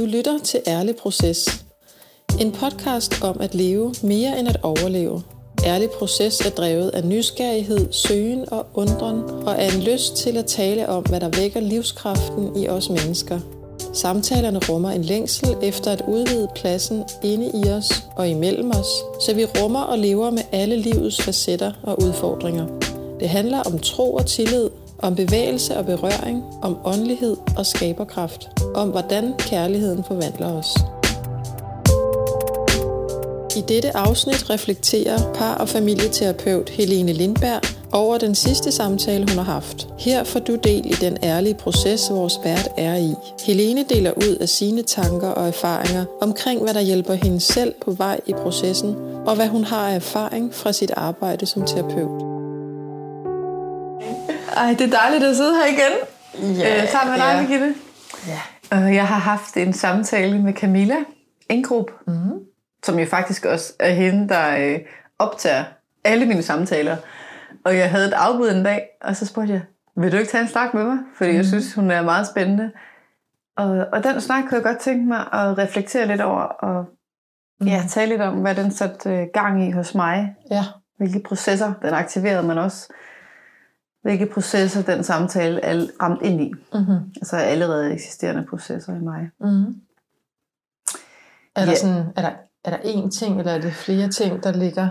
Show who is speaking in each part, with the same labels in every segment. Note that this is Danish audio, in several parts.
Speaker 1: Du lytter til Ærlig Proces. En podcast om at leve mere end at overleve. Ærlig Proces er drevet af nysgerrighed, søgen og undren, og er en lyst til at tale om, hvad der vækker livskraften i os mennesker. Samtalerne rummer en længsel efter at udvide pladsen inde i os og imellem os, så vi rummer og lever med alle livets facetter og udfordringer. Det handler om tro og tillid, om bevægelse og berøring, om åndelighed og skaberkraft, om hvordan kærligheden forvandler os. I dette afsnit reflekterer par- og familieterapeut Helene Lindberg over den sidste samtale, hun har haft. Her får du del i den ærlige proces, vores vært er i. Helene deler ud af sine tanker og erfaringer omkring, hvad der hjælper hende selv på vej i processen, og hvad hun har af erfaring fra sit arbejde som terapeut.
Speaker 2: Ej, det er dejligt at sidde her igen.
Speaker 1: Ja,
Speaker 2: øh, sammen med dig,
Speaker 1: ja.
Speaker 2: Birgitte.
Speaker 1: Ja.
Speaker 2: Øh, jeg har haft en samtale med Camilla Engrup, mm-hmm. som jo faktisk også er hende, der øh, optager alle mine samtaler. Og jeg havde et afbud en dag, og så spurgte jeg, vil du ikke tage en snak med mig? Fordi mm. jeg synes, hun er meget spændende. Og, og den snak kunne jeg godt tænke mig at reflektere lidt over, og mm. ja, tale lidt om, hvad den satte øh, gang i hos mig.
Speaker 1: Ja.
Speaker 2: Hvilke processer den aktiverede, men også hvilke processer den samtale er ramt ind i.
Speaker 1: Mm-hmm.
Speaker 2: Altså allerede eksisterende processer i mig.
Speaker 1: Mm-hmm. Er, der
Speaker 2: Ja.
Speaker 1: sådan, er, der, er der én ting, eller er det flere ting, der ligger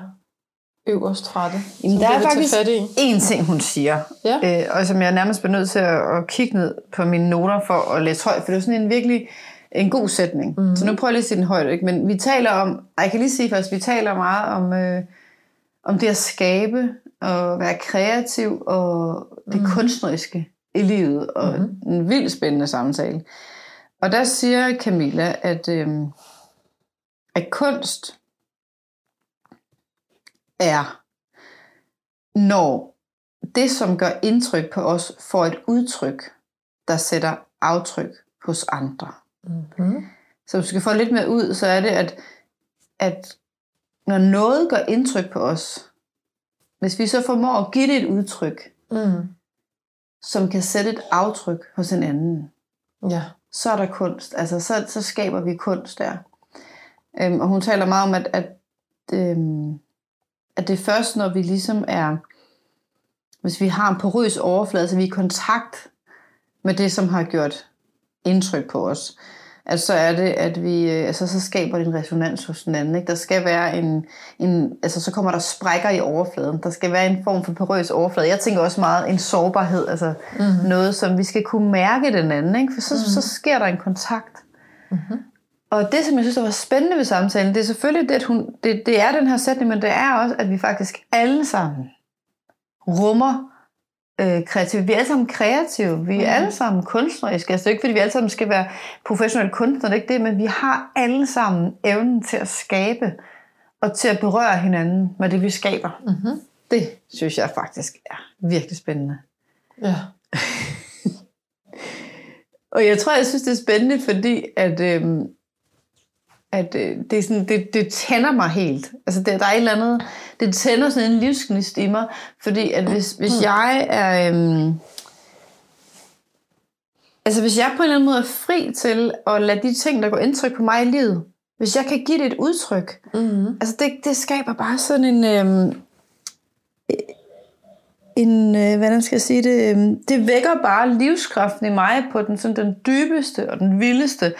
Speaker 1: øverst fra det?
Speaker 2: Jamen, der er faktisk en ting, hun siger,
Speaker 1: Ja.
Speaker 2: øh, og som jeg nærmest bliver nødt til at, at kigge ned på mine noter for at læse højt, for det er sådan en virkelig en god sætning. Mm. Så nu prøver jeg lige at sige den højt. Ikke? Men vi taler om, jeg kan lige sige først, vi taler meget om, øh, om det at skabe og være kreativ og det mm. kunstneriske i livet, og mm. en vildt spændende samtale. Og der siger Camilla, at, øh, at kunst er, når det, som gør indtryk på os, får et udtryk, der sætter aftryk hos andre.
Speaker 1: Mm-hmm.
Speaker 2: Så hvis du skal få lidt mere ud, så er det, at, at når noget gør indtryk på os, hvis vi så formår at give det et udtryk,
Speaker 1: Mm.
Speaker 2: som kan sætte et aftryk hos en anden,
Speaker 1: Ja.
Speaker 2: så er der kunst. Altså, så, så skaber vi kunst der. Øhm, og hun taler meget om, at, at, øhm, at det er først, når vi ligesom er, hvis vi har en porøs overflade, så vi er i kontakt med det, som har gjort indtryk på os, at så er det, at vi, øh, altså så skaber det en resonans hos den anden. Ikke? Der skal være en, en, altså så kommer der sprækker i overfladen. Der skal være en form for porøs overflade. Jeg tænker også meget en sårbarhed, altså
Speaker 1: Mm-hmm.
Speaker 2: noget, som vi skal kunne mærke den anden, ikke? for så, mm. så sker der en kontakt.
Speaker 1: Mm-hmm.
Speaker 2: Og det, som jeg synes, der var spændende ved samtalen, det er selvfølgelig det, at hun, det, det er den her sætning, men det er også, at vi faktisk alle sammen rummer øh, kreative. Vi er alle sammen kreative. Vi er
Speaker 1: Mhm.
Speaker 2: alle sammen kunstneriske. Altså det er ikke, fordi vi alle sammen skal være professionelle kunstnere, det er ikke det, men vi har alle sammen evnen til at skabe og til at berøre hinanden med det, vi skaber.
Speaker 1: Mm-hmm.
Speaker 2: Det synes jeg faktisk er virkelig spændende.
Speaker 1: Ja.
Speaker 2: Og jeg tror, jeg synes, det er spændende, fordi at, øhm, at øh, det, er sådan, det, det tænder mig helt. Altså, det, der er et eller andet, det tænder sådan en livsgnist i mig, fordi at hvis, hvis jeg er... Øhm, altså, hvis jeg på en eller anden måde er fri til at lade de ting, der går indtryk på mig i livet, hvis jeg kan give det et udtryk,
Speaker 1: Mm-hmm.
Speaker 2: Altså det, det skaber bare sådan en, øhm, en øh, hvordan skal jeg sige det, øhm, det vækker bare livskraften i mig på den, sådan den dybeste og den vildeste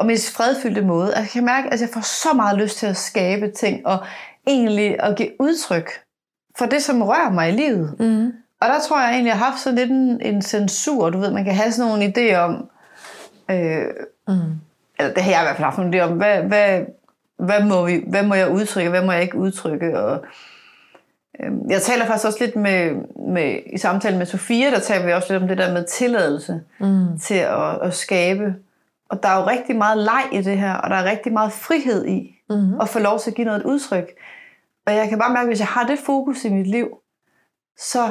Speaker 2: og mest fredfyldte måde. Altså, jeg kan mærke, at jeg får så meget lyst til at skabe ting og egentlig at give udtryk for det, som rører mig i livet.
Speaker 1: Mm-hmm.
Speaker 2: Og der tror jeg egentlig, jeg har haft sådan lidt en, en censur. Du ved, man kan have sådan nogle idéer om, øh,
Speaker 1: Mm.
Speaker 2: eller det har jeg i hvert fald haft nogle idéer om, hvad, hvad, hvad, må vi, hvad må jeg udtrykke, hvad må jeg ikke udtrykke. Og, øhm, jeg taler faktisk også lidt med, med, i samtalen med Sofia, der taler vi også lidt om det der med tilladelse
Speaker 1: Mm.
Speaker 2: til at, at skabe. Og der er jo rigtig meget leg i det her, og der er rigtig meget frihed i
Speaker 1: Mm-hmm.
Speaker 2: at få lov til at give noget et udtryk. Og jeg kan bare mærke, at hvis jeg har det fokus i mit liv, så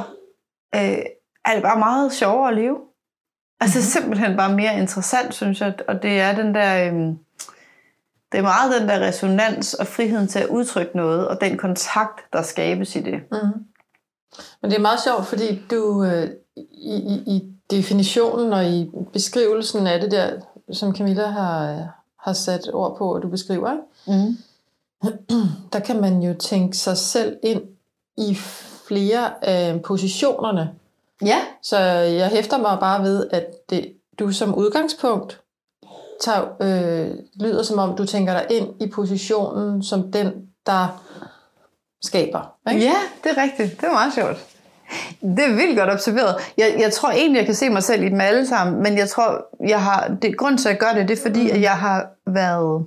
Speaker 2: øh, er det bare meget sjovere at leve. Altså
Speaker 1: Mhm.
Speaker 2: mm-hmm. simpelthen bare mere interessant, synes jeg. Og det er den der... Øh, det er meget den der resonans og friheden til at udtrykke noget, og den kontakt, der skabes i det.
Speaker 1: Mm. Men det er meget sjovt, fordi du øh, i, i, i definitionen og i beskrivelsen af det der, som Camilla har, har sat ord på, og du beskriver, ikke?
Speaker 2: Mm.
Speaker 1: der kan man jo tænke sig selv ind i flere af positionerne.
Speaker 2: Ja.
Speaker 1: Så jeg hæfter mig bare ved, at det, du som udgangspunkt tager, øh, lyder som om, du tænker dig ind i positionen som den, der skaber. Ikke?
Speaker 2: Ja, det er rigtigt. Det er meget sjovt. Det er vildt godt observeret. Jeg, jeg tror egentlig, jeg kan se mig selv i dem alle sammen, men jeg tror, jeg har, det, grund til, at jeg gør det, det er fordi, mm. at jeg har været...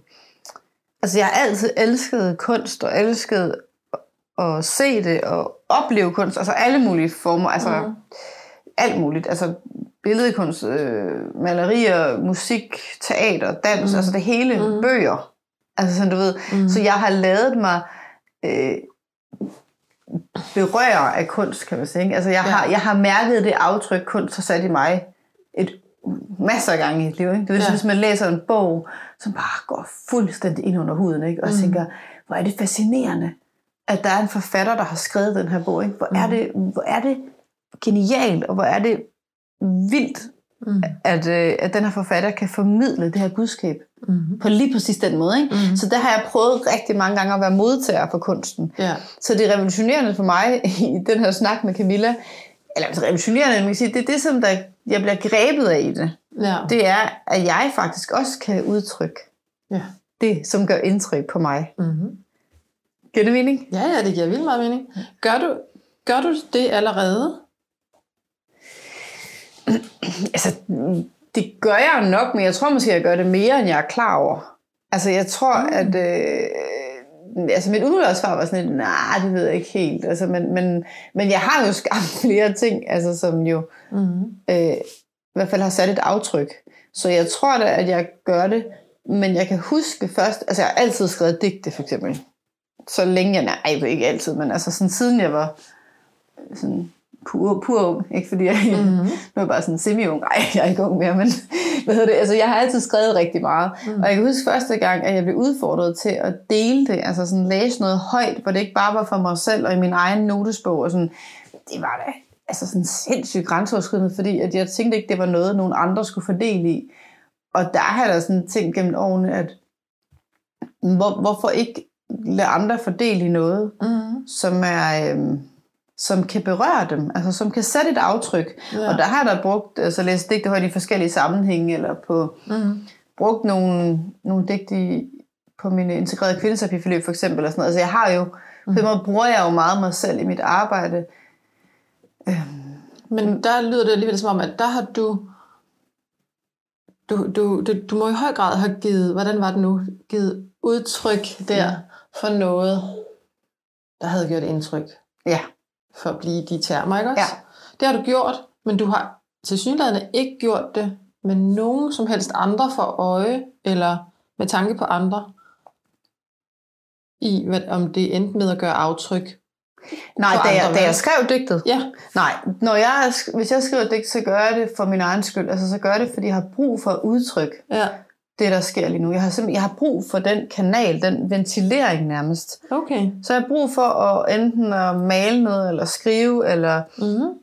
Speaker 2: Altså, jeg har altid elsket kunst, og elsket at se det, og opleve kunst, altså alle mulige former, altså mm. alt muligt, altså billedkunst, øh, malerier, musik, teater, dans, mm. altså det hele, mm. bøger, altså sådan du ved. Mm. Så jeg har lavet mig øh, berøre af kunst, kan man sige. Ikke? Altså jeg, ja. har, jeg har mærket det aftryk, kunst har sat i mig et masser af gange i et liv. Ikke? Det vil ja. hvis man læser en bog, som bare går fuldstændig ind under huden, ikke? og mm. tænker, hvor er det fascinerende, at der er en forfatter, der har skrevet den her bog. Ikke? Hvor, mm. er det, hvor er det genialt, og hvor er det vildt, mm. at, øh, at den her forfatter kan formidle det her budskab mm. på lige præcis den måde. Ikke? Mm. Så der har jeg prøvet rigtig mange gange at være modtager for kunsten.
Speaker 1: Ja.
Speaker 2: Så det er revolutionerende for mig i den her snak med Camilla, eller altså revolutionerende, man kan sige, det er det, som der, jeg bliver grebet af i det.
Speaker 1: Ja.
Speaker 2: Det er, at jeg faktisk også kan udtrykke
Speaker 1: Ja.
Speaker 2: det, som gør indtryk på mig.
Speaker 1: Mm-hmm.
Speaker 2: Giver det mening?
Speaker 1: Ja, ja, det giver vildt meget mening. Gør du, gør du det allerede?
Speaker 2: Altså, det gør jeg nok, men jeg tror måske, jeg gør det mere, end jeg er klar over. Altså, jeg tror, mm. at... Øh, altså, mit umiddelbare svar var sådan lidt, nej, det ved jeg ikke helt. Altså, men, men, men jeg har jo skabt flere ting, altså, som jo
Speaker 1: Mm-hmm.
Speaker 2: øh, i hvert fald har sat et aftryk. Så jeg tror da, at jeg gør det, men jeg kan huske først, altså jeg har altid skrevet digte for eksempel. Så længe jeg, nej, ikke altid, men altså sådan siden jeg var sådan pur, pur ung, ikke fordi jeg,
Speaker 1: Mhm.
Speaker 2: mm-hmm. nu er bare sådan semi-ung, nej, jeg er ikke ung mere, men hvad hedder det, altså jeg har altid skrevet rigtig meget, mm. og jeg kan huske første gang, at jeg blev udfordret til at dele det, altså sådan læse noget højt, hvor det ikke bare var for mig selv og i min egen notesbog, og sådan, det var da altså sådan sindssygt grænseoverskridende, fordi at jeg tænkte ikke, det var noget, nogen andre skulle fordele i. Og der har jeg da sådan tænkt gennem årene, at hvor, hvorfor ikke lade andre fordele i noget,
Speaker 1: Mm-hmm.
Speaker 2: som er... Øhm, som kan berøre dem, altså som kan sætte et aftryk.
Speaker 1: Ja.
Speaker 2: Og der har da brugt, altså læst digte højt i forskellige sammenhænge, eller på
Speaker 1: Mm-hmm.
Speaker 2: brugt nogle, nogle digte på mine integrerede kvindeterapiforløb for eksempel. Og sådan noget. Altså jeg har jo, på den måde bruger jeg jo meget mig selv i mit arbejde.
Speaker 1: Men der lyder det alligevel som om, at der har du, du, du, du, du må i høj grad have givet, hvordan var det nu, givet udtryk der
Speaker 2: Ja.
Speaker 1: for noget, der havde gjort indtryk,
Speaker 2: Ja,
Speaker 1: for at blive de termer, ikke også?
Speaker 2: Ja.
Speaker 1: Det har du gjort, men du har til synligheden ikke gjort det med nogen som helst andre for øje, eller med tanke på andre, i hvad, om det endte med at gøre aftryk.
Speaker 2: nej, da jeg, da jeg skrev digtet,
Speaker 1: Ja,
Speaker 2: nej, når jeg, hvis jeg skriver digt, så gør jeg det for min egen skyld. Altså så gør jeg det, fordi jeg har brug for at udtrykke
Speaker 1: ja,
Speaker 2: det, der sker lige nu. Jeg har, simpelthen, jeg har brug for den kanal, den ventilering nærmest.
Speaker 1: okay.
Speaker 2: Så jeg har brug for at enten at male noget, eller skrive, eller
Speaker 1: Mm-hmm.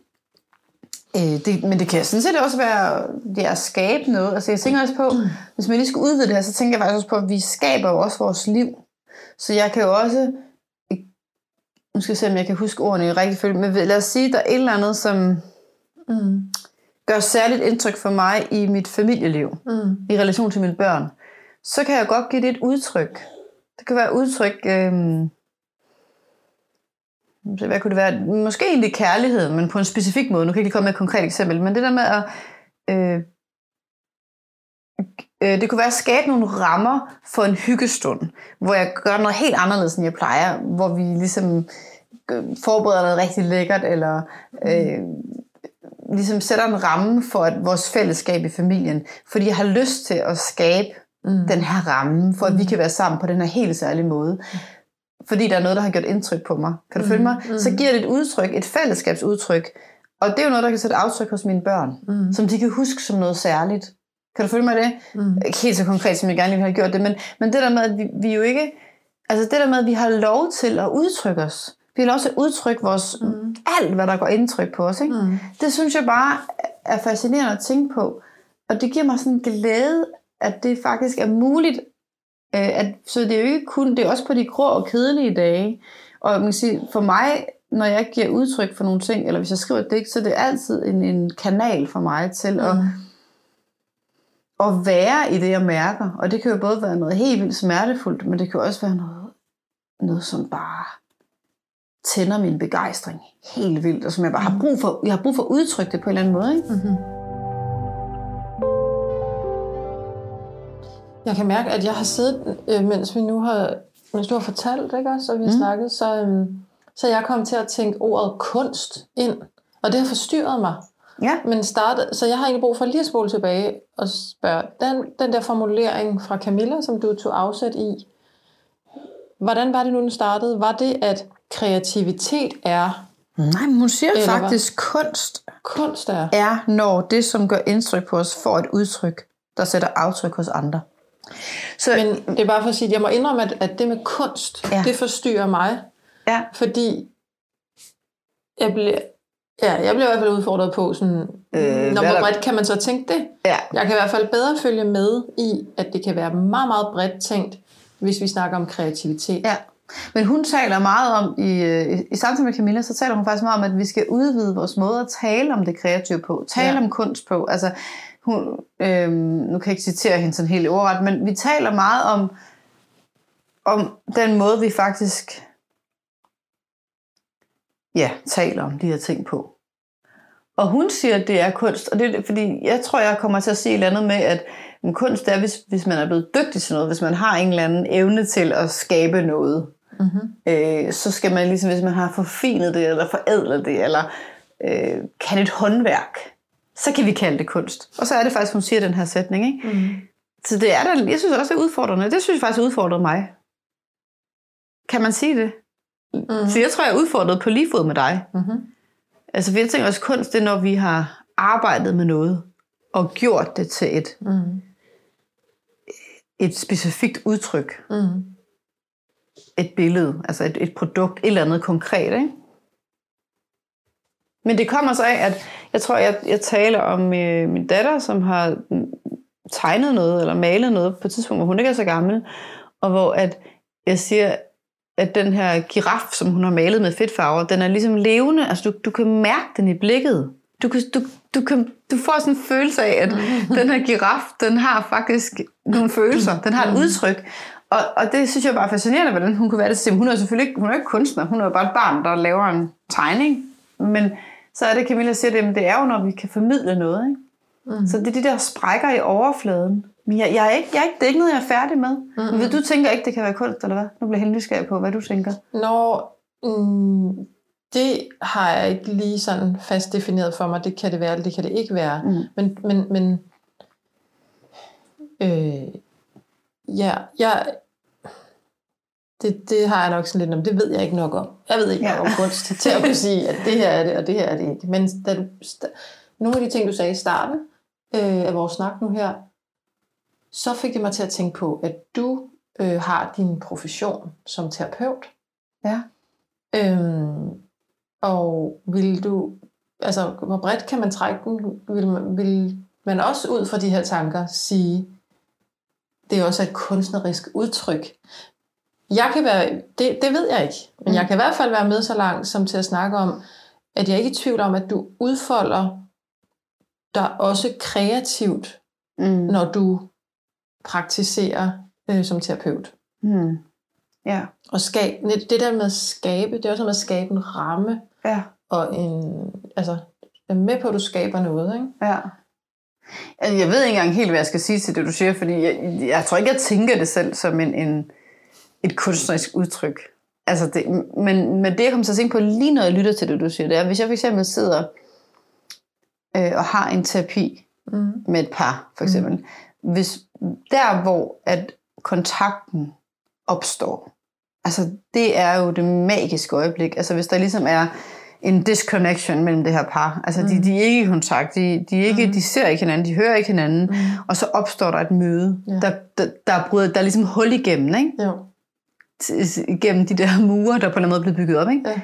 Speaker 2: Øh, det, men det kan sådan set også være det er at skabe noget. Altså jeg tænker også på, hvis man lige skal udvide det her, så tænker jeg faktisk også på, at vi skaber jo også vores liv. Så jeg kan jo også, nu skal jeg se, om jeg kan huske ordene i rigtig følge, men lad os sige, der er et eller andet, som
Speaker 1: Mm.
Speaker 2: Gør særligt indtryk for mig i mit familieliv,
Speaker 1: Mm.
Speaker 2: i relation til mine børn, så kan jeg godt give det et udtryk. Det kan være udtryk, så hvad kunne det være? Måske egentlig kærlighed, men på en specifik måde. Nu kan jeg ikke komme med et konkret eksempel, men det der med at øh, øh, det kunne være at skabe nogle rammer for en hyggestund, hvor jeg gør noget helt anderledes, end jeg plejer, hvor vi ligesom øh, forbereder noget rigtig lækkert, eller øh, ligesom sætter en ramme for at vores fællesskab i familien, fordi jeg har lyst til at skabe
Speaker 1: Mm.
Speaker 2: den her ramme, for at vi kan være sammen på den her helt særlige måde. Fordi der er noget, der har gjort indtryk på mig. Kan du følge mig?
Speaker 1: mm.
Speaker 2: Så giver det et udtryk, et fællesskabsudtryk. Og det er jo noget, der kan sætte aftryk hos mine børn,
Speaker 1: Mm.
Speaker 2: som de kan huske som noget særligt. Kan du følge mig det?
Speaker 1: Mm.
Speaker 2: Ikke helt så konkret, som jeg gerne ville have gjort det, men, men det der med, at vi, vi jo ikke... Altså det der med, at vi har lov til at udtrykke os. Vi til at udtrykke vores,
Speaker 1: Mm.
Speaker 2: alt, hvad der går indtryk på os. Ikke?
Speaker 1: Mm.
Speaker 2: Det synes jeg bare er fascinerende at tænke på. Og det giver mig sådan en glæde at det faktisk er muligt. Øh, at, så det er jo ikke kun, det er også på de grå og kedelige dage. Og man kan sige, for mig, når jeg giver udtryk for nogle ting, eller hvis jeg skriver et digt, så er det altid en, en kanal for mig til mm. at, at være i det, jeg mærker. Og det kan jo både være noget helt vildt smertefuldt, men det kan også være noget, noget som bare tænder min begejstring helt vildt, og som jeg bare har brug for, jeg har brug for at udtrykke det på en eller anden måde. Ikke? Mm-hmm.
Speaker 1: Jeg kan mærke, at jeg har siddet, øh, mens vi nu har, mens du har fortalt, ikke også, og vi har mm. snakket, så, øhm, så jeg kom til at tænke ordet kunst ind, og det har forstyrret mig.
Speaker 2: Ja.
Speaker 1: Men startede, så jeg har egentlig brug for lige at spole tilbage og spørge, den, den der formulering fra Camilla, som du tog afsæt i, hvordan var det nu, den startede? Var det, at kreativitet er...
Speaker 2: Nej, men hun siger faktisk, hvad? kunst,
Speaker 1: kunst er.
Speaker 2: er, når det, som gør indtryk på os, får et udtryk, der sætter aftryk hos andre.
Speaker 1: Så, men det er bare for at sige, at jeg må indrømme, at, at det med kunst, ja. det forstyrrer mig.
Speaker 2: Ja.
Speaker 1: Fordi jeg bliver, ja, jeg bliver i hvert fald udfordret på, sådan, øh, når hvor bredt kan man så tænke det?
Speaker 2: Ja.
Speaker 1: Jeg kan i hvert fald bedre følge med i, at det kan være meget, meget bredt tænkt, hvis vi snakker om kreativitet.
Speaker 2: Ja. Men hun taler meget om, i, øh, i samtale med Camilla, så taler hun faktisk meget om, at vi skal udvide vores måde at tale om det kreative på, tale ja. om kunst på. Altså, hun, øh, nu kan jeg ikke citere hende sådan helt ordret, men vi taler meget om, om den måde, vi faktisk ja, taler om de her ting på. Og hun siger, at det er kunst, og det er fordi, jeg tror, jeg kommer til at sige et eller andet med, at en kunst er, hvis, hvis man er blevet dygtig til noget, hvis man har en eller anden evne til at skabe noget, mm-hmm. øh, så skal man ligesom, hvis man har forfinet det, eller forædlet det, eller øh, kan et håndværk, så kan vi kalde det kunst. Og så er det faktisk, hun siger den her sætning. Ikke? Mm. Så det er der, jeg synes også, det er udfordrende. Det synes jeg faktisk udfordrer mig. Kan man sige det? Mm. Så jeg tror, jeg er udfordret på lige fod med dig. Mm-hmm. Altså, jeg tænker også, kunst, det er, når vi har arbejdet med noget, og gjort det til et, mm. et specifikt udtryk. Mm. Et billede, altså et, et produkt, et eller andet konkret, ikke? Men det kommer så af, at jeg tror, jeg, jeg taler om øh, min datter, som har tegnet noget, eller malet noget på et tidspunkt, hvor hun ikke er så gammel, og hvor at jeg siger, at den her giraf, som hun har malet med fedtfarver, den er ligesom levende. Altså, du, du kan mærke den i blikket. Du, kan, du, du, kan, du får sådan en følelse af, at den her giraf, den har faktisk nogle følelser. Den har et udtryk. Og, og det synes jeg bare er fascinerende, hvordan hun kunne være det. Hun er selvfølgelig ikke, hun er ikke kunstner. Hun er jo bare et barn, der laver en tegning. Men så er det, Camilla siger, det, det er jo, når vi kan formidle noget. Ikke? Mm. Så det er de der sprækker i overfladen. Men jeg, jeg er ikke, jeg er ikke, det er ikke noget, jeg er færdig med. Mm. Men du tænker ikke, det kan være kunst, eller hvad? Nu bliver jeg nysgerrig på, hvad du tænker.
Speaker 1: Nå, mm, det har jeg ikke lige sådan fast defineret for mig. Det kan det være, eller det kan det ikke være. Mm. Men, men, men øh, ja, jeg, det, det har jeg nok sådan lidt om. Det ved jeg ikke nok om. Jeg ved ikke ja. nok om kunst til at kunne sige, at det her er det, og det her er det ikke. Men da du, nogle af de ting, du sagde i starten øh, af vores snak nu her, så fik det mig til at tænke på, at du øh, har din profession som terapeut.
Speaker 2: Ja.
Speaker 1: Øhm, og vil du, altså hvor bredt kan man trække den? Vil vil man også ud fra de her tanker sige, det er også et kunstnerisk udtryk. Jeg kan være, det, det ved jeg ikke, men mm. jeg kan i hvert fald være med så langt som til at snakke om, at jeg ikke er i tvivl om, at du udfolder dig også kreativt, mm. når du praktiserer øh, som terapeut.
Speaker 2: Mm. Ja.
Speaker 1: Og skab, det der med at skabe, det er også med at skabe en ramme,
Speaker 2: ja.
Speaker 1: og en, altså, er med på, at du skaber noget, ikke?
Speaker 2: Ja. Altså, jeg ved ikke engang helt, hvad jeg skal sige til det, du siger, fordi jeg, jeg tror ikke, jeg tænker det selv som en, en, et kunstnerisk udtryk. Altså det, men, men det, jeg kommer til at tænke på lige når jeg lytter til det, du siger, det er, hvis jeg for eksempel sidder øh, og har en terapi mm. med et par, for eksempel, mm. hvis der, hvor at kontakten opstår, altså det er jo det magiske øjeblik. Altså hvis der ligesom er en disconnection mellem det her par. Altså, mm. de, de er ikke i kontakt, de, de, er ikke, mm. de ser ikke hinanden, de hører ikke hinanden, mm. og så opstår der et møde, ja. der, der, der, bryder, der er ligesom hul igennem, ikke?
Speaker 1: Jo.
Speaker 2: Gennem de der mure, der på en eller anden måde er blevet bygget op, ikke?
Speaker 1: Ja.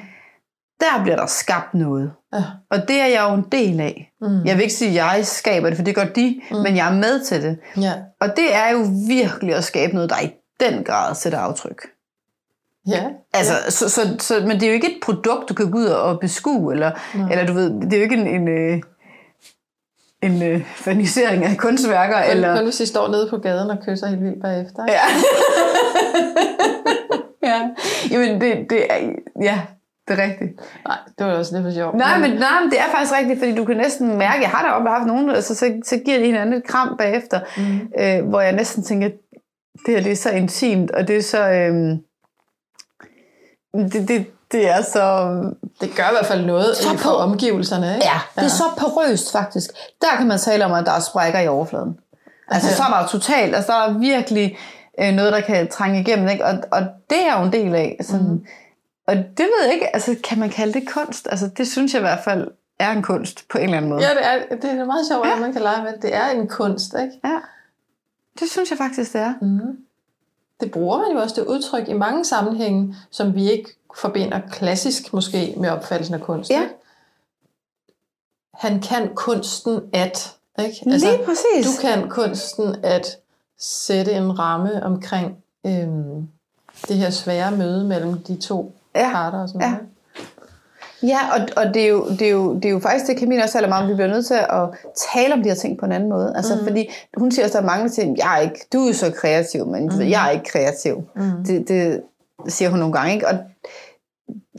Speaker 2: der bliver der skabt noget.
Speaker 1: Ja.
Speaker 2: Og det er jeg jo en del af.
Speaker 1: Mm.
Speaker 2: Jeg vil ikke sige, at jeg skaber det, for det gør de, mm. men jeg er med til det.
Speaker 1: Ja.
Speaker 2: Og det er jo virkelig at skabe noget, der i den grad sætter aftryk.
Speaker 1: Ja.
Speaker 2: Altså, ja. så, så, så, men det er jo ikke et produkt, du kan gå ud og beskue, eller,
Speaker 1: Nej.
Speaker 2: eller du ved, det er jo ikke en, en, øh, en øh, fanisering af kunstværker.
Speaker 1: Kun,
Speaker 2: eller,
Speaker 1: kun hvis I står nede på gaden og kysser helt vildt bagefter. ikke?
Speaker 2: Ja. ja. Jamen, det, det er, ja, det er rigtigt.
Speaker 1: Nej, det var også lidt for sjovt.
Speaker 2: Nej, men, nej, men det er faktisk rigtigt, fordi du kan næsten mærke, jeg har da også haft nogen, altså, så, så giver det hinanden et kram bagefter,
Speaker 1: Mm.
Speaker 2: øh, hvor jeg næsten tænker, det her det er så intimt, og det er så... Øh, det, det, det er så...
Speaker 1: Det gør i hvert fald noget
Speaker 2: Så
Speaker 1: for
Speaker 2: på-
Speaker 1: omgivelserne, ikke?
Speaker 2: Ja, det er så porøst faktisk. Der kan man tale om, at der er sprækker i overfladen. Altså, så er der totalt, altså der er virkelig øh, noget, der kan trænge igennem, ikke? Og, og det er jo en del af. Sådan, mm. Og det ved jeg ikke, altså kan man kalde det kunst? Altså det synes jeg i hvert fald er en kunst på en eller anden måde.
Speaker 1: Ja, det er, det er meget sjovt,
Speaker 2: Ja.
Speaker 1: at man kan lege med. Det er en kunst, ikke?
Speaker 2: ja. Det synes jeg faktisk, det er.
Speaker 1: Mm. Det bruger man jo også, det udtryk, i mange sammenhænge, som vi ikke forbinder klassisk måske med opfattelsen af kunst.
Speaker 2: Ja.
Speaker 1: Ikke? Han kan kunsten at. Ikke?
Speaker 2: Altså, Lige præcis.
Speaker 1: Du kan kunsten at sætte en ramme omkring øhm, det her svære møde mellem de to
Speaker 2: Ja.
Speaker 1: parter og sådan
Speaker 2: Ja.
Speaker 1: noget.
Speaker 2: Ja, og, og det, er jo, det, er jo, det er jo faktisk det, Camilla også taler meget om, vi bliver nødt til at tale om de her ting på en anden måde. Altså, mm. fordi hun siger også, at der er mange ting, jeg er ikke, du er jo så kreativ, men mm. jeg er ikke kreativ.
Speaker 1: Mm.
Speaker 2: Det, det siger hun nogle gange, ikke? Og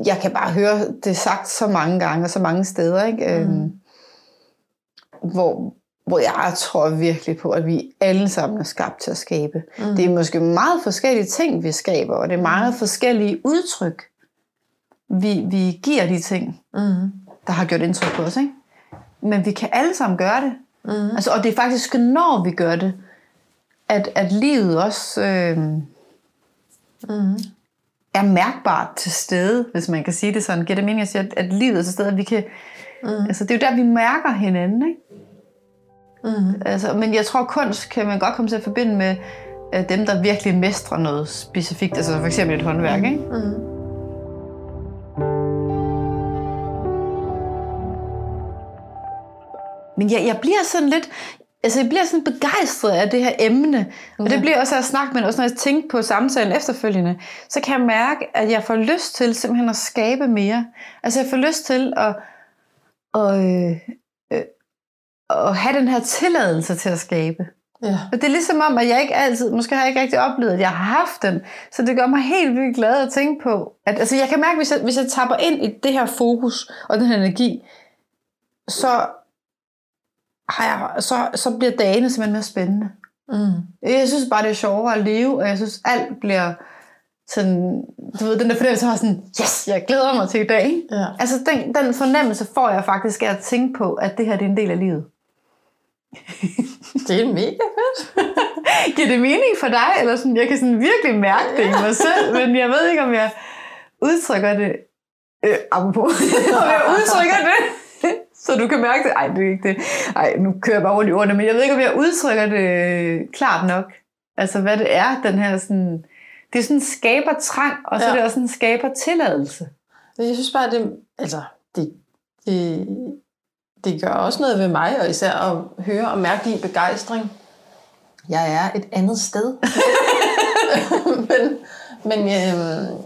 Speaker 2: jeg kan bare høre det sagt så mange gange og så mange steder, ikke?
Speaker 1: Mm.
Speaker 2: Øhm, hvor, hvor jeg tror virkelig på, at vi alle sammen er skabt til at skabe.
Speaker 1: Mm.
Speaker 2: Det er måske meget forskellige ting, vi skaber, og det er meget forskellige udtryk, vi, vi giver de ting,
Speaker 1: Mm.
Speaker 2: der har gjort indtryk på os. Ikke? Men vi kan alle sammen gøre det.
Speaker 1: Mm.
Speaker 2: Altså, og det er faktisk, når vi gør det, at, at livet også øh,
Speaker 1: Mm.
Speaker 2: er mærkbart til stede, hvis man kan sige det sådan. Giver det mening at sige, at, at livet er til stede, at vi kan...
Speaker 1: Mm.
Speaker 2: Altså, det er jo der, vi mærker hinanden, ikke?
Speaker 1: Mm.
Speaker 2: Altså, men jeg tror, kunst kan man godt komme til at forbinde med øh, dem, der virkelig mestrer noget specifikt. Altså for eksempel et håndværk, ikke?
Speaker 1: Mm.
Speaker 2: Men jeg, jeg bliver sådan lidt... Altså, jeg bliver sådan begejstret af det her emne. Og det bliver også at snakke, men også når jeg tænker på samtalen efterfølgende, så kan jeg mærke, at jeg får lyst til simpelthen at skabe mere. Altså, jeg får lyst til at, at, øh, øh, at have den her tilladelse til at skabe.
Speaker 1: Ja.
Speaker 2: Og det er ligesom om, at jeg ikke altid, måske har jeg ikke rigtig oplevet, at jeg har haft den. Så det gør mig helt vildt glad at tænke på. At, altså jeg kan mærke, hvis jeg, hvis jeg tapper ind i det her fokus og den her energi, så, har jeg, så, så bliver dagene simpelthen mere spændende.
Speaker 1: Mm.
Speaker 2: Jeg synes bare, det er sjovere at leve, og jeg synes, alt bliver sådan, du ved, den der fornemmelse har sådan, yes, jeg glæder mig til i dag.
Speaker 1: Ja.
Speaker 2: Altså, den, den fornemmelse får jeg faktisk af at tænke på, at det her det er en del af livet.
Speaker 1: Det er mega fedt.
Speaker 2: Giver det mening for dig? Eller sådan, jeg kan sådan virkelig mærke det i mig selv, men jeg ved ikke, om jeg udtrykker det. Øh, apropos, om jeg udtrykker det. Så du kan mærke det. Ej, det er ikke det. Ej, nu kører jeg bare rundt i ordene, men jeg ved ikke, om jeg udtrykker det klart nok. Altså, hvad det er, den her sådan... Det er sådan skaber trang, og så
Speaker 1: Ja.
Speaker 2: er det også en skaber tilladelse.
Speaker 1: Jeg synes bare, det, altså, det, det, det gør også noget ved mig, og især at høre og mærke din begejstring. Jeg er et andet sted. men men øhm,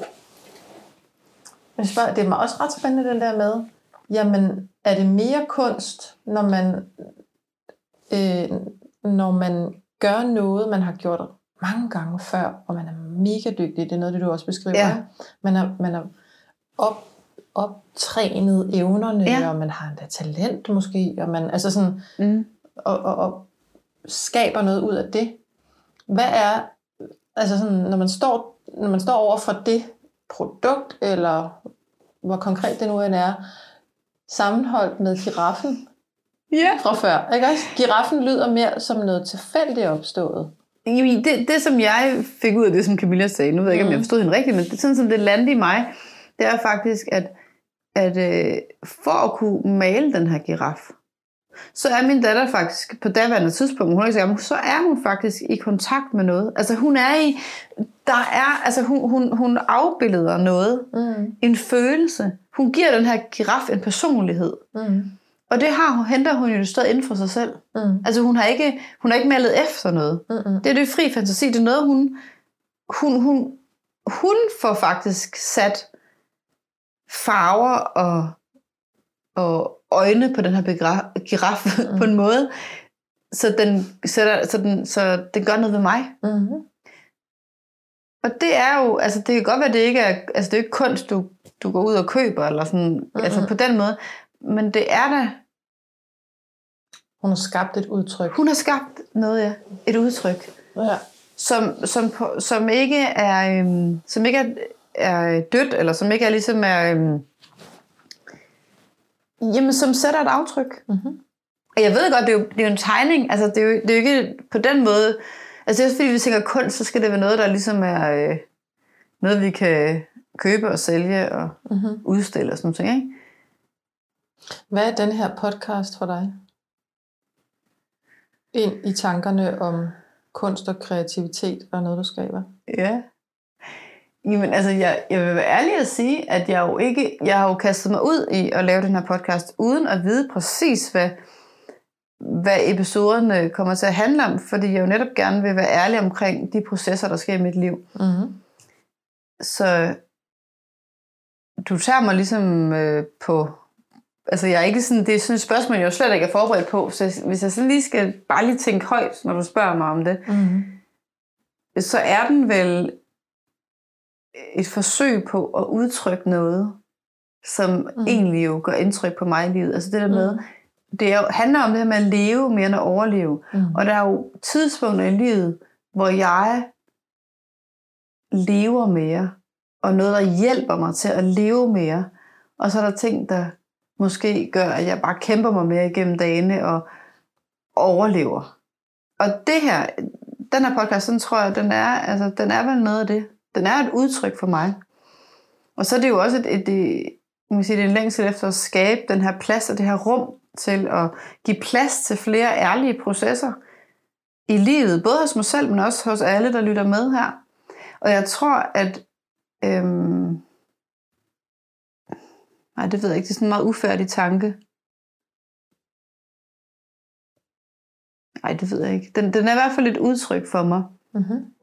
Speaker 1: jeg synes bare, det er mig også ret spændende, den der med, jamen, er det mere kunst, når man, øh, når man gør noget, man har gjort mange gange før, og man er mega dygtig, det er noget, det du også beskriver.
Speaker 2: Ja.
Speaker 1: Man er, man er op, optrænet evnerne,
Speaker 2: ja.
Speaker 1: og man har endda talent måske, og man altså sådan,
Speaker 2: Mm.
Speaker 1: og, og, og skaber noget ud af det. Hvad er, altså sådan, når man står, når man står over for det produkt, eller hvor konkret det nu end er, sammenholdt med giraffen
Speaker 2: Ja.
Speaker 1: fra før. Ikke også? Giraffen lyder mere som noget tilfældigt opstået.
Speaker 2: Det, det, som jeg fik ud af det, som Camilla sagde, nu ved jeg ikke, om jeg
Speaker 1: Mm.
Speaker 2: forstod hende rigtigt, men det, sådan som det landede i mig, det er faktisk, at, at øh, for at kunne male den her giraf, så er min datter faktisk på daværende tidspunkt, hun er ikke så gammel, så er hun faktisk i kontakt med noget. Altså hun er i der er, altså hun, hun, hun afbilleder noget,
Speaker 1: Mm.
Speaker 2: en følelse. Hun giver den her giraf en personlighed.
Speaker 1: Mm.
Speaker 2: Og det har hun, henter hun jo stadig inden for sig selv.
Speaker 1: Mm.
Speaker 2: Altså hun har ikke, hun har ikke malet efter noget.
Speaker 1: Mm.
Speaker 2: Det er det fri fantasi. Det er noget, hun, hun, hun, hun får faktisk sat farver og, og øjne på den her begra- giraf mm. på en måde, så den, sætter, så, den, så den gør noget ved mig.
Speaker 1: Mm.
Speaker 2: Og det er jo, altså det kan godt være, det ikke er, altså det er ikke kunst, du, du går ud og køber, eller sådan, mm-hmm. altså på den måde, men det er da,
Speaker 1: Hun har skabt et udtryk.
Speaker 2: hun har skabt noget, ja, et udtryk,
Speaker 1: Ja.
Speaker 2: som, som, som ikke er, øhm, som ikke er, er dødt, eller som ikke er ligesom er, øhm, jamen som sætter et aftryk.
Speaker 1: Mm-hmm.
Speaker 2: Og jeg ved godt, det er jo, det er jo en tegning, altså det er, jo, det er jo ikke på den måde, altså det er også fordi, vi tænker kunst, så skal det være noget, der ligesom er øh, noget, vi kan købe og sælge og
Speaker 1: Mm-hmm.
Speaker 2: udstille og sådan noget, ikke?
Speaker 1: Hvad er den her podcast for dig? Ind i tankerne om kunst og kreativitet og noget, du skaber.
Speaker 2: Ja. Jamen, altså, jeg, jeg vil være ærlig at sige, at jeg jo ikke, jeg har jo kastet mig ud i at lave den her podcast, uden at vide præcis, hvad, hvad episoderne kommer til at handle om, fordi jeg jo netop gerne vil være ærlig omkring de processer, der sker i mit liv.
Speaker 1: Mm-hmm.
Speaker 2: Så du tager mig ligesom øh, på... Altså, jeg er ikke sådan, det er sådan et spørgsmål, jeg jo slet ikke er forberedt på, så hvis jeg sådan lige skal bare lige tænke højt, når du spørger mig om det,
Speaker 1: Mm-hmm.
Speaker 2: så er den vel et forsøg på at udtrykke noget, som
Speaker 1: Mm.
Speaker 2: mm. egentlig jo gør indtryk på mig i livet. Altså det der med, det er handler om det her med at leve mere end at overleve.
Speaker 1: Mm.
Speaker 2: Og der er jo tidspunkter i livet, hvor jeg lever mere, og noget, der hjælper mig til at leve mere. Og så er der ting, der måske gør, at jeg bare kæmper mig mere igennem dagene og overlever. Og det her, den her podcast, sådan tror jeg, den er, altså, den er vel noget af det. Den er et udtryk for mig. Og så er det jo også et, et, et man kan sige, det er en længsel efter at skabe den her plads og det her rum til at give plads til flere ærlige processer i livet, både hos mig selv, men også hos alle, der lytter med her. Og jeg tror, at øhm, nej, det ved jeg ikke, det er sådan en meget ufærdig tanke. Nej, det ved jeg ikke. Den, den er i hvert fald et udtryk for mig.
Speaker 1: Mm-hmm.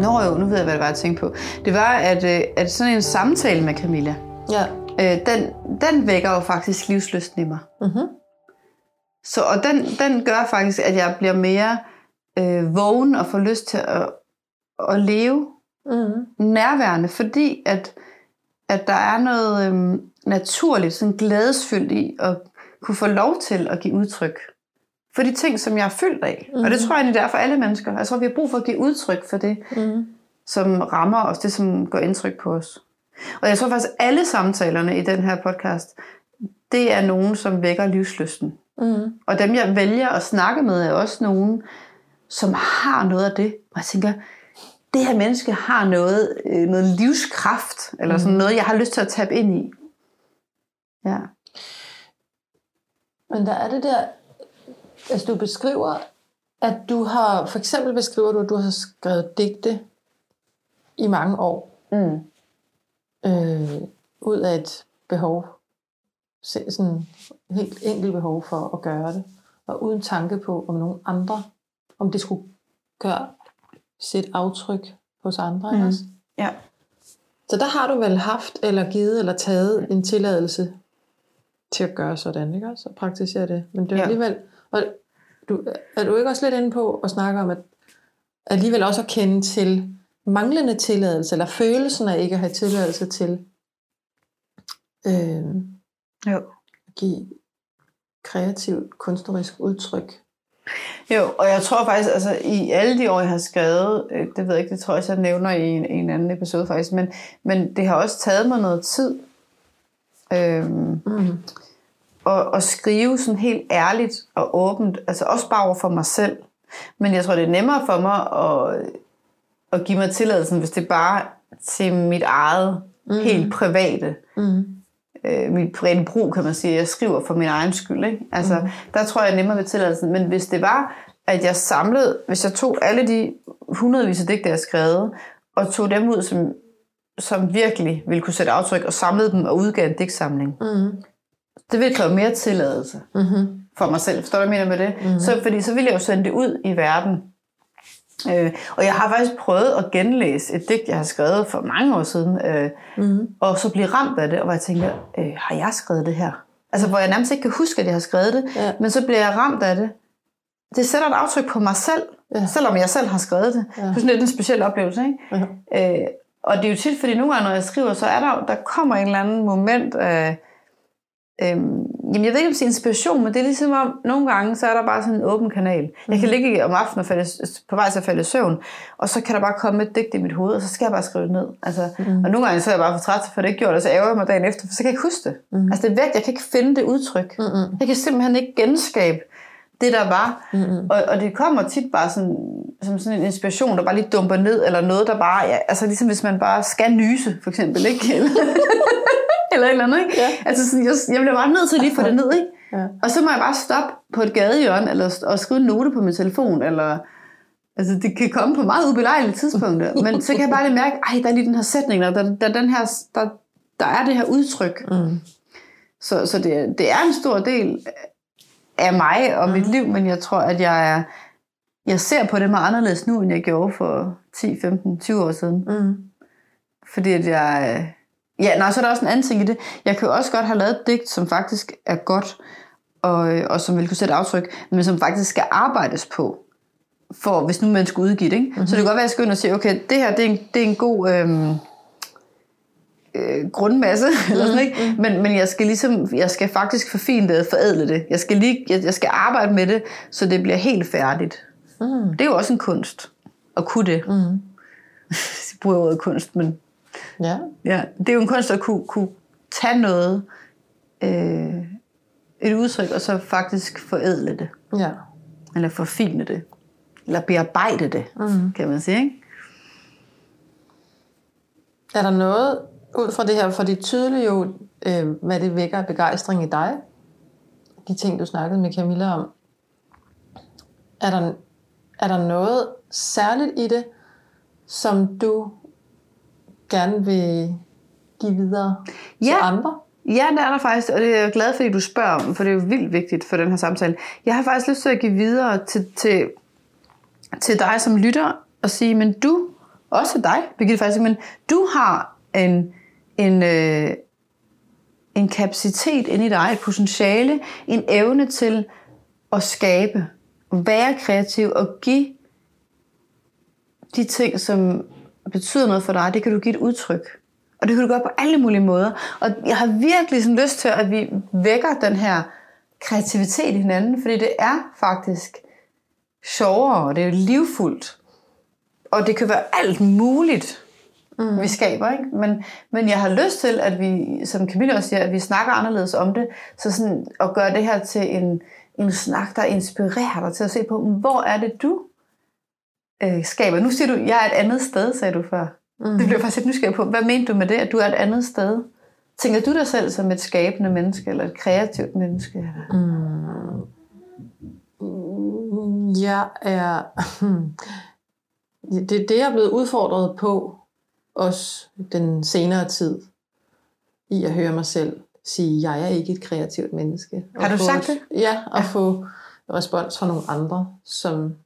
Speaker 2: Nå jo, nu ved jeg, hvad det var, jeg tænkte på. Det var, at, øh, at sådan en samtale med Camilla,
Speaker 1: Ja.
Speaker 2: øh, den, den vækker jo faktisk livsløsten i mig.
Speaker 1: Mm-hmm.
Speaker 2: Så, og den, den gør faktisk, at jeg bliver mere øh, vågen og får lyst til at, at leve
Speaker 1: Mm-hmm.
Speaker 2: nærværende, fordi at, at der er noget øhm, naturligt, sådan glædesfyldt i at kunne få lov til at give udtryk for de ting, som jeg er fyldt af. Mm-hmm. Og det
Speaker 1: Mhm.
Speaker 2: tror jeg egentlig, det er for alle mennesker. Jeg tror, vi har brug for at give udtryk for det,
Speaker 1: Mm-hmm.
Speaker 2: som rammer os, det som gør indtryk på os. Og jeg tror faktisk, alle samtalerne i den her podcast, det er nogen, som vækker livslysten.
Speaker 1: Mm-hmm.
Speaker 2: Og dem, jeg vælger at snakke med, er også nogen, som har noget af det. Og jeg tænker, det her menneske har noget, øh, noget livskraft, eller sådan
Speaker 1: Mm.
Speaker 2: noget, jeg har lyst til at tabe ind i. Ja.
Speaker 1: Men der er det der, altså du beskriver, at du har, for eksempel beskriver du, at du har skrevet digte i mange år,
Speaker 2: Mm.
Speaker 1: øh, ud af et behov, sådan helt enkelt behov for at gøre det, og uden tanke på, om nogen andre, om det skulle gøre sit aftryk hos andre. Mm. Også.
Speaker 2: Ja.
Speaker 1: Så der har du vel haft, eller givet, eller taget en tilladelse til at gøre sådan, ikke også? Og praktisere det. Men det er
Speaker 2: ja.
Speaker 1: alligevel... Og du, er du ikke også lidt inde på at snakke om, at alligevel også at kende til manglende tilladelse, eller følelsen af ikke at have tilladelse til øh,
Speaker 2: Jo.
Speaker 1: at give kreativt, kunstnerisk udtryk.
Speaker 2: Jo, og jeg tror faktisk, altså i alle de år, jeg har skrevet, øh, det ved jeg ikke, det tror jeg, jeg nævner i en, i en anden episode faktisk, men, men det har også taget mig noget tid øhm,
Speaker 1: Mm.
Speaker 2: At, at skrive sådan helt ærligt og åbent, altså også bare over for mig selv. Men jeg tror, det er nemmere for mig at, at give mig tilladelsen, hvis det er bare til mit eget mm. helt private.
Speaker 1: Mm.
Speaker 2: øh, mit private brug, kan man sige. Jeg skriver for min egen skyld. Ikke? Altså, mm. Der tror jeg nemmere ved tilladelsen. Men hvis det var, at jeg samlede, hvis jeg tog alle de hundredvis af digte, jeg har skrevet, og tog dem ud, som, som virkelig ville kunne sætte aftryk, og samlede dem og udgav en digtsamling, mm. Det ville kræve mere tilladelse mm-hmm. for mig selv. Forstår du, hvad jeg mener med det? Mm-hmm. Så, fordi så ville jeg jo sende det ud i verden. Øh, og jeg har faktisk prøvet at genlæse et digt, jeg har skrevet for mange år siden, øh, mm. og så blive ramt af det, og hvor jeg tænker, øh, har jeg skrevet det her? Altså, hvor jeg nærmest ikke kan huske, at jeg har skrevet det, ja. men så bliver jeg ramt af det. Det sætter et aftryk på mig selv, ja. selvom jeg selv har skrevet det. Ja. Det er sådan lidt en speciel oplevelse, ikke? Ja. Øh, og det er jo tit, fordi nogle gange, når jeg skriver, så er der, der kommer en eller anden moment af, Øhm, jamen jeg ved ikke, om det er inspiration, men det er ligesom om, nogle gange, så er der bare sådan en åben kanal. Jeg kan mhm. ligge om aftenen og falde, på vej til at falde i søvn, og så kan der bare komme et digt i mit hoved, og så skal jeg bare skrive det ned. Altså, mm. Og nogle gange så er jeg bare for træt for det ikke gjort, og så ærger jeg mig dagen efter, for så kan jeg ikke huske det. Mm. Altså det er væk, jeg kan ikke finde det udtryk. Mm-hmm. Jeg kan simpelthen ikke genskabe det, der var. Mm-hmm. Og, og det kommer tit bare sådan, som sådan en inspiration, der bare lige dumper ned, eller noget, der bare, ja, altså ligesom hvis man bare skal nyse, for eksempel, ikke? eller et eller andet, ikke? Ja. Altså sådan, jeg, jeg bliver bare nødt til lige at få det ned, ikke? Ja. Og så må jeg bare stoppe på et gadehjørne, eller og skrive en note på min telefon, eller... Altså, det kan komme på meget ubelejlige tidspunkter, men så kan jeg bare lige mærke, ej, der er lige den her sætning, der, der, der, den her, der, der er det her udtryk. Mm. Så, så det, det er en stor del af mig og mit mm. liv, men jeg tror, at jeg er, jeg ser på det meget anderledes nu, end jeg gjorde for 10, 15, 20 år siden. Mm. Fordi at jeg, Ja, nej, så er der også en anden ting i det. Jeg kan jo også godt have lavet et digt, som faktisk er godt, og, og som vil kunne sætte aftryk, men som faktisk skal arbejdes på, for hvis nu man skal udgive det. Ikke? Mm-hmm. Så det kan godt være, at jeg skal ind og sige, okay, det her det er en, det er en god øhm, øh, grundmasse, mm-hmm. eller sådan, ikke? Mhm. Men, men jeg skal ligesom, jeg skal faktisk forfine det, forædle det. Jeg skal, lige, jeg, jeg skal arbejde med det, så det bliver helt færdigt. Mm. Det er jo også en kunst, at kunne det. Mm. jeg bruger ordet kunst, men Ja. ja. Det er jo en kunst at kunne, kunne tage noget, øh, et udtryk, og så faktisk forædle det. Ja. Eller forfine det. Eller bearbejde det, mm. kan man sige. Ikke?
Speaker 1: Er der noget ud fra det her, for det er tydeligt jo, øh, hvad det vækker begejstring i dig, de ting, du snakkede med Camilla om. Er der, er der noget særligt i det, som du gerne vil give videre ja. til andre?
Speaker 2: Ja, det er der faktisk, og det er jeg glad for, at du spørger om, for det er jo vildt vigtigt for den her samtale. Jeg har faktisk lyst til at give videre til, til, til dig som lytter og sige, men du, også dig, Birgitte faktisk, men du har en, en, øh, en kapacitet inde i dig, et potentiale, en evne til at skabe, være kreativ og give de ting, som betyder noget for dig, det kan du give et udtryk. Og det kan du gøre på alle mulige måder. Og jeg har virkelig sådan lyst til, at vi vækker den her kreativitet i hinanden, fordi det er faktisk sjovere, og det er livfuldt. Og det kan være alt muligt, mm. vi skaber. Ikke? Men, men jeg har lyst til, at vi, som Camilla også siger, at vi snakker anderledes om det, så sådan at gøre det her til en, en snak, der inspirerer dig til at se på, hvor er det du øh, skaber. Nu siger du, jeg er et andet sted, sagde du før. Mm. Det bliver faktisk lidt nysgerrig på. Hvad mener du med det, at du er et andet sted? Tænker du dig selv som et skabende menneske, eller et kreativt menneske? Mm.
Speaker 1: Jeg er... Det er det, jeg er blevet udfordret på, også den senere tid, i at høre mig selv sige, jeg er ikke et kreativt menneske.
Speaker 2: Har du sagt det?
Speaker 1: Ja, og ja. få respons fra nogle andre, som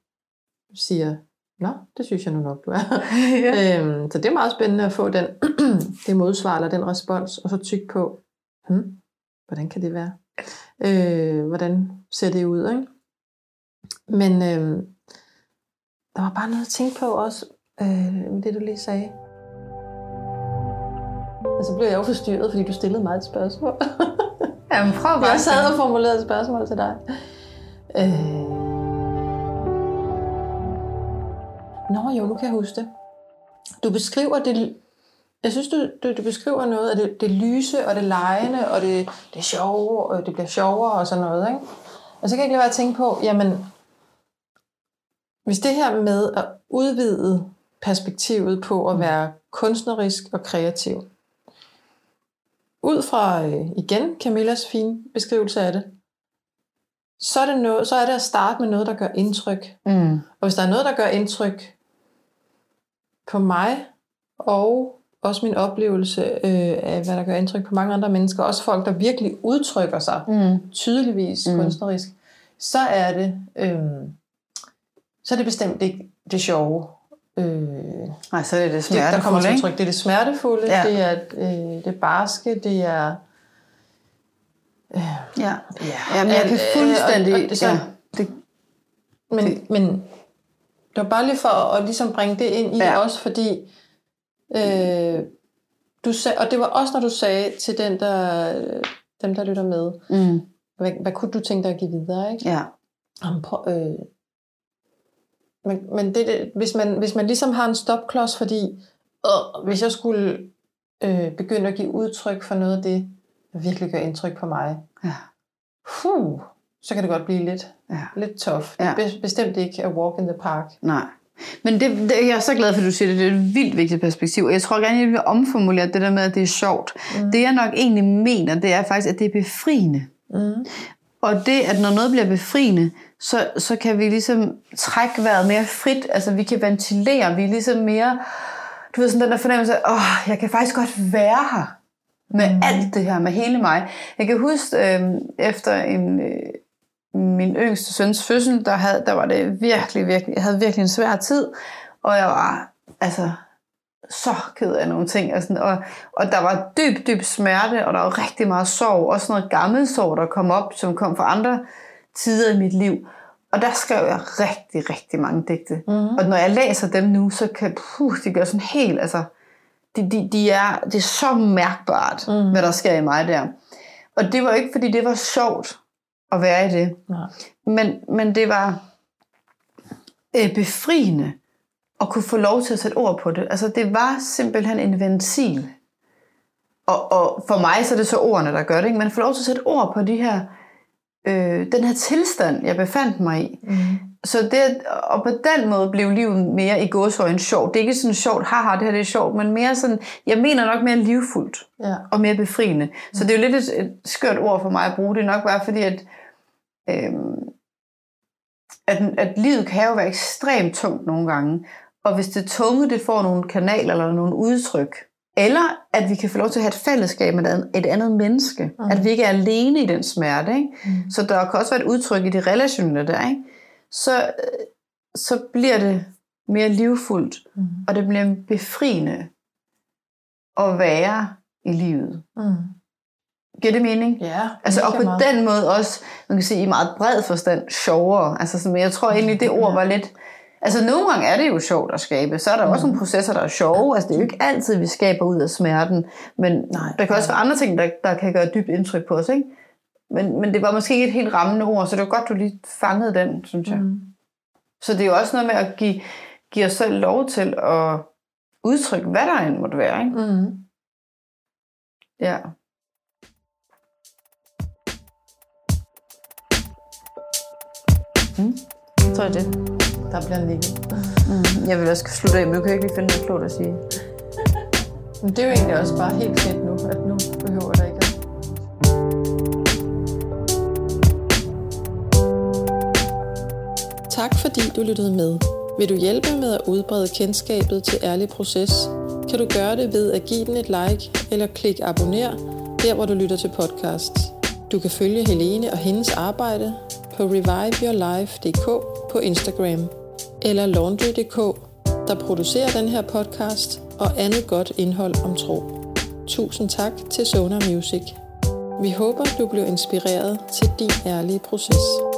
Speaker 1: siger, Nå, det synes jeg nu nok, du er. ja. øhm, så det er meget spændende at få den, det modsvar eller den respons, og så tykke på, hmm, hvordan kan det være? Øh, hvordan ser det ud? Ikke? Men øh, der var bare noget at tænke på også, øh, med det du lige sagde. Og så blev jeg jo forstyrret, fordi du stillede mig et spørgsmål.
Speaker 2: Jamen prøv bare.
Speaker 1: Jeg sad og formulerede et spørgsmål til dig. Øh, Nå jo, nu kan jeg huske det. Du beskriver det, jeg synes, du, du, du beskriver noget af det, det lyse og det lejende, og det, det sjove, og det bliver sjovere og sådan noget. Ikke? Og så kan jeg ikke lade være at tænke på, jamen, hvis det her med at udvide perspektivet på at være kunstnerisk og kreativ, ud fra øh, igen Camillas fine beskrivelse af det, så er, det noget, så er det at starte med noget, der gør indtryk.
Speaker 2: Mm.
Speaker 1: Og hvis der er noget, der gør indtryk på mig, og også min oplevelse øh, af, hvad der gør indtryk på mange andre mennesker, også folk, der virkelig udtrykker sig
Speaker 2: Mm.
Speaker 1: tydeligvis
Speaker 2: Mm.
Speaker 1: kunstnerisk, så er det øh, så er det bestemt ikke det sjove. Øh,
Speaker 2: Nej, så er det det
Speaker 1: det, der kommer
Speaker 2: smertefulde,
Speaker 1: til udtryk. Det er det smertefulde,
Speaker 2: Ja.
Speaker 1: det er øh, det barske, det er...
Speaker 2: Ja.
Speaker 1: Ja,
Speaker 2: Jamen, jeg kan fuldstændig...
Speaker 1: Og, og det, så,
Speaker 2: ja. det,
Speaker 1: men, men det var bare lige for at, at ligesom bringe det ind i
Speaker 2: Ja.
Speaker 1: også, fordi øh, du sag, og det var også, når du sagde til den, der, dem, der lytter med,
Speaker 2: mm.
Speaker 1: hvad, hvad kunne du tænke dig at give videre, ikke?
Speaker 2: Ja.
Speaker 1: Jamen, prøv, øh, men men det, det, hvis, man, hvis man ligesom har en stopklods, fordi øh, hvis jeg skulle øh, begynde at give udtryk for noget af det, der virkelig gør indtryk på mig,
Speaker 2: Ja.
Speaker 1: huh, så kan det godt blive lidt,
Speaker 2: Ja.
Speaker 1: lidt tough.
Speaker 2: Ja.
Speaker 1: Bestemt ikke a walk in the park.
Speaker 2: Nej. Men det, det, jeg er så glad for, at du siger det. Det er et vildt vigtigt perspektiv. Jeg tror gerne, jeg vil omformulere det der med, at det er sjovt. Mm. Det jeg nok egentlig mener, det er faktisk, at det er befriende.
Speaker 1: Mm.
Speaker 2: Og det, at når noget bliver befriende, så, så kan vi ligesom trække vejret mere frit. Altså vi kan ventilere. Vi er ligesom mere... Du ved sådan den der fornemmelse af, åh, jeg kan faktisk godt være her. Med mm. alt det her, med hele mig. Jeg kan huske, øh, efter en, øh, min yngste søns fødsel, der, havde, der var det virkelig, virkelig, jeg havde virkelig en svær tid. Og jeg var, altså, så ked af nogle ting. Og, sådan, og, og der var dyb, dyb smerte, og der var rigtig meget sorg. Også noget gammel sorg, der kom op, som kom fra andre tider i mit liv. Og der skrev jeg rigtig, rigtig mange digte.
Speaker 1: Mm.
Speaker 2: Og når jeg læser dem nu, så kan puh, de gør sådan helt, altså, de, de, de er, det er så mærkbart, mm.
Speaker 1: Mm.
Speaker 2: hvad der sker i mig der. Og det var ikke, fordi det var sjovt at være i det.
Speaker 1: Nej.
Speaker 2: Men, men det var øh, befriende at kunne få lov til at sætte ord på det. Altså det var simpelthen en ventil. Og, og for mig så er det så ordene, der gør det. Ikke? Man får lov til at sætte ord på de her, øh, den her tilstand, jeg befandt mig i.
Speaker 1: Mm.
Speaker 2: Så det, og på den måde blev livet mere i gåsøjne sjovt. Det er ikke sådan sjovt, haha, det her det er sjovt, men mere sådan, jeg mener nok mere livfuldt
Speaker 1: Ja.
Speaker 2: og mere befriende. Så det er jo lidt et, et skørt ord for mig at bruge. Det er nok bare fordi, at, øhm, at, at livet kan jo være ekstremt tungt nogle gange. Og hvis det tunge, det får nogle kanaler eller nogle udtryk, eller at vi kan få lov til at have et fællesskab med et andet- et andet menneske. Mm. At vi ikke er alene i den smerte. Ikke?
Speaker 1: Mm.
Speaker 2: Så der kan også være et udtryk i det relationelle der. Ikke? Så, så bliver det mere livfuldt,
Speaker 1: Mm.
Speaker 2: og det bliver befriende at være i livet.
Speaker 1: Mm.
Speaker 2: Giver det mening?
Speaker 1: Ja,
Speaker 2: Altså, og på
Speaker 1: meget.
Speaker 2: den måde også, man kan sige i meget bred forstand, sjovere. Altså, sådan, men jeg tror egentlig, det ord var lidt... Altså, nogle gange er det jo sjovt at skabe. Så er der mm. også nogle processer, der er sjove. Altså, det er jo ikke altid, vi skaber ud af smerten. Men
Speaker 1: Nej.
Speaker 2: der kan også være andre ting, der, der kan gøre dybt indtryk på os, ikke? Men, men det var måske ikke et helt rammende ord, så det var godt, du lige fangede den, synes jeg.
Speaker 1: Mm.
Speaker 2: Så det er jo også noget med at give, give os selv lov til at udtrykke, hvad der end måtte være, ikke?
Speaker 1: Mm.
Speaker 2: Ja. Mm. Jeg tror, det er det.
Speaker 1: Der bliver nikket.
Speaker 2: Mm. Jeg vil også slutte af, men nu kan jeg ikke lige finde noget klogt at sige.
Speaker 1: Men det er jo egentlig også bare helt fedt nu, at nu behøver der ikke at Tak fordi du lyttede med. Vil du hjælpe med at udbrede kendskabet til Ærlig Proces, kan du gøre det ved at give den et like eller klik abonner, der hvor du lytter til podcasts. Du kan følge Helene og hendes arbejde på reviveyourlife.dk på Instagram, eller laundry.dk, der producerer den her podcast og andet godt indhold om tro. Tusind tak til Sonar Music. Vi håber, du blev inspireret til din ærlige proces.